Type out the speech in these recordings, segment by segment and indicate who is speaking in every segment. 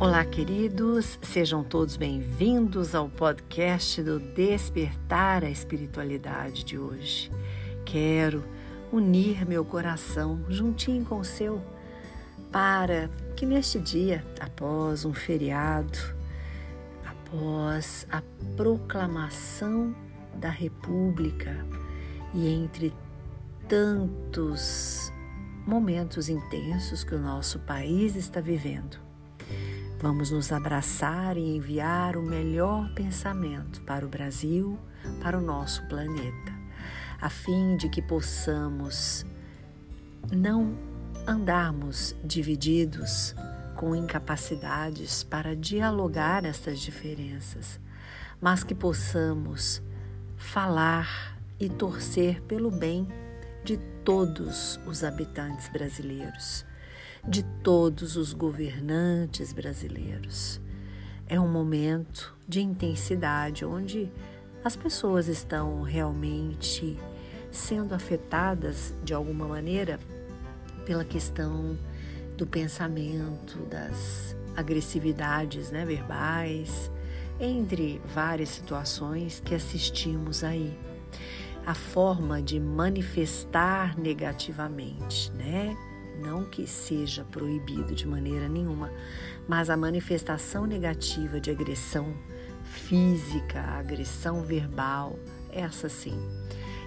Speaker 1: Olá, queridos, sejam todos bem-vindos ao podcast do Despertar a Espiritualidade de hoje. Quero unir meu coração juntinho com o seu para que neste dia, após um feriado, após a proclamação da República e entre tantos momentos intensos que o nosso país está vivendo, Vamos nos abraçar e enviar o melhor pensamento para o Brasil, para o nosso planeta, a fim de que possamos não andarmos divididos com incapacidades para dialogar estas diferenças, mas que possamos falar e torcer pelo bem de todos os habitantes brasileiros de todos os governantes brasileiros. É um momento de intensidade onde as pessoas estão realmente sendo afetadas de alguma maneira pela questão do pensamento, das agressividades né, verbais, entre várias situações que assistimos aí. A forma de manifestar negativamente, né? Não que seja proibido de maneira nenhuma, mas a manifestação negativa de agressão física, agressão verbal, essa sim,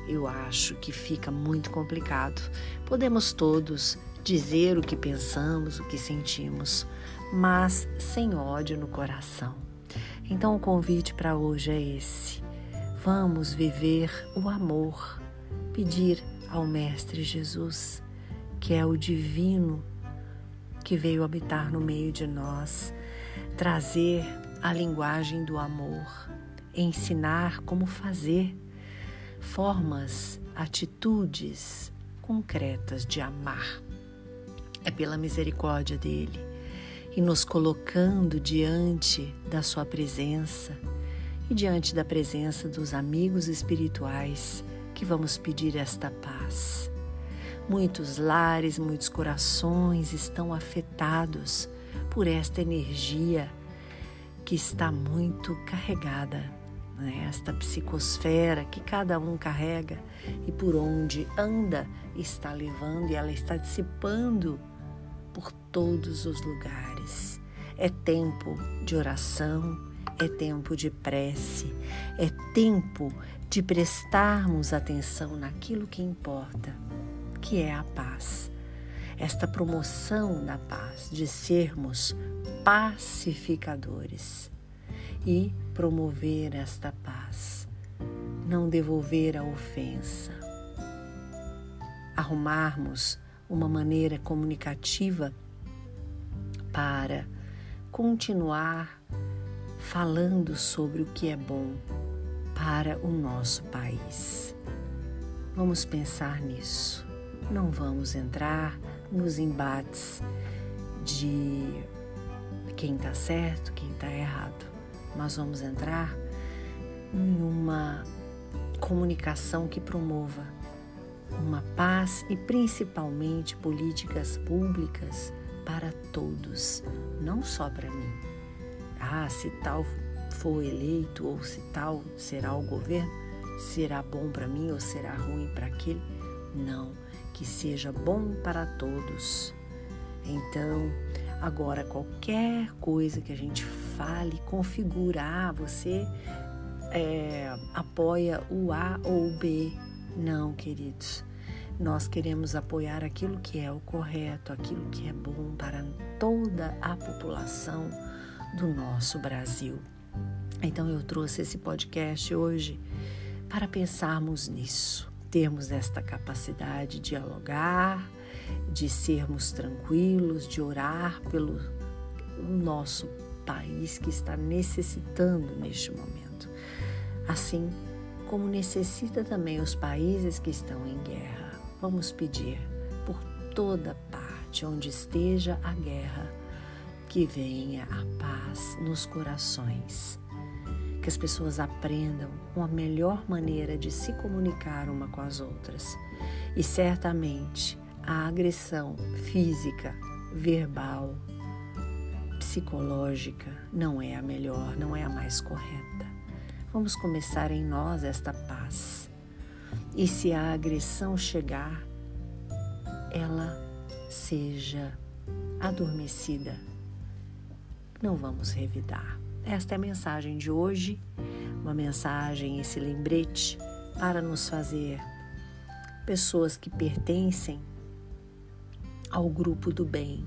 Speaker 1: eu acho que fica muito complicado. Podemos todos dizer o que pensamos, o que sentimos, mas sem ódio no coração. Então o convite para hoje é esse. Vamos viver o amor, pedir ao Mestre Jesus que é o divino que veio habitar no meio de nós, trazer a linguagem do amor, ensinar como fazer, formas, atitudes concretas de amar. É pela misericórdia dele e nos colocando diante da sua presença e diante da presença dos amigos espirituais que vamos pedir esta paz Muitos lares, muitos corações estão afetados por esta energia que está muito carregada, né? esta psicosfera que cada um carrega e por onde anda está levando e ela está dissipando por todos os lugares. É tempo de oração, é tempo de prece, é tempo de prestarmos atenção naquilo que importa que é a paz. Esta promoção da paz, de sermos pacificadores e promover esta paz, não devolver a ofensa, arrumarmos uma maneira comunicativa para continuar falando sobre o que é bom para o nosso país. Vamos pensar nisso não vamos entrar nos embates de quem está certo, quem está errado, mas vamos entrar em uma comunicação que promova uma paz e principalmente políticas públicas para todos, não só para mim. Ah, se tal for eleito ou se tal será o governo, será bom para mim ou será ruim para aquele? Não que seja bom para todos. Então, agora qualquer coisa que a gente fale, configurar, você é, apoia o A ou o B. Não, queridos. Nós queremos apoiar aquilo que é o correto, aquilo que é bom para toda a população do nosso Brasil. Então eu trouxe esse podcast hoje para pensarmos nisso termos esta capacidade de dialogar, de sermos tranquilos, de orar pelo nosso país que está necessitando neste momento. Assim como necessita também os países que estão em guerra. Vamos pedir por toda parte onde esteja a guerra que venha a paz nos corações que as pessoas aprendam uma melhor maneira de se comunicar uma com as outras. E certamente a agressão física, verbal, psicológica não é a melhor, não é a mais correta. Vamos começar em nós esta paz. E se a agressão chegar, ela seja adormecida. Não vamos revidar. Esta é a mensagem de hoje, uma mensagem, esse lembrete para nos fazer pessoas que pertencem ao grupo do bem,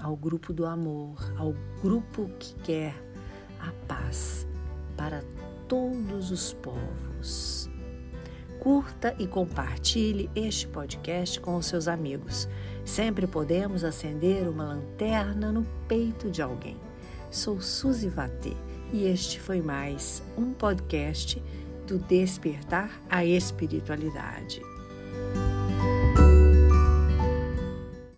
Speaker 1: ao grupo do amor, ao grupo que quer a paz para todos os povos. Curta e compartilhe este podcast com os seus amigos. Sempre podemos acender uma lanterna no peito de alguém. Sou Suzy Vatê e este foi mais um podcast do Despertar a Espiritualidade.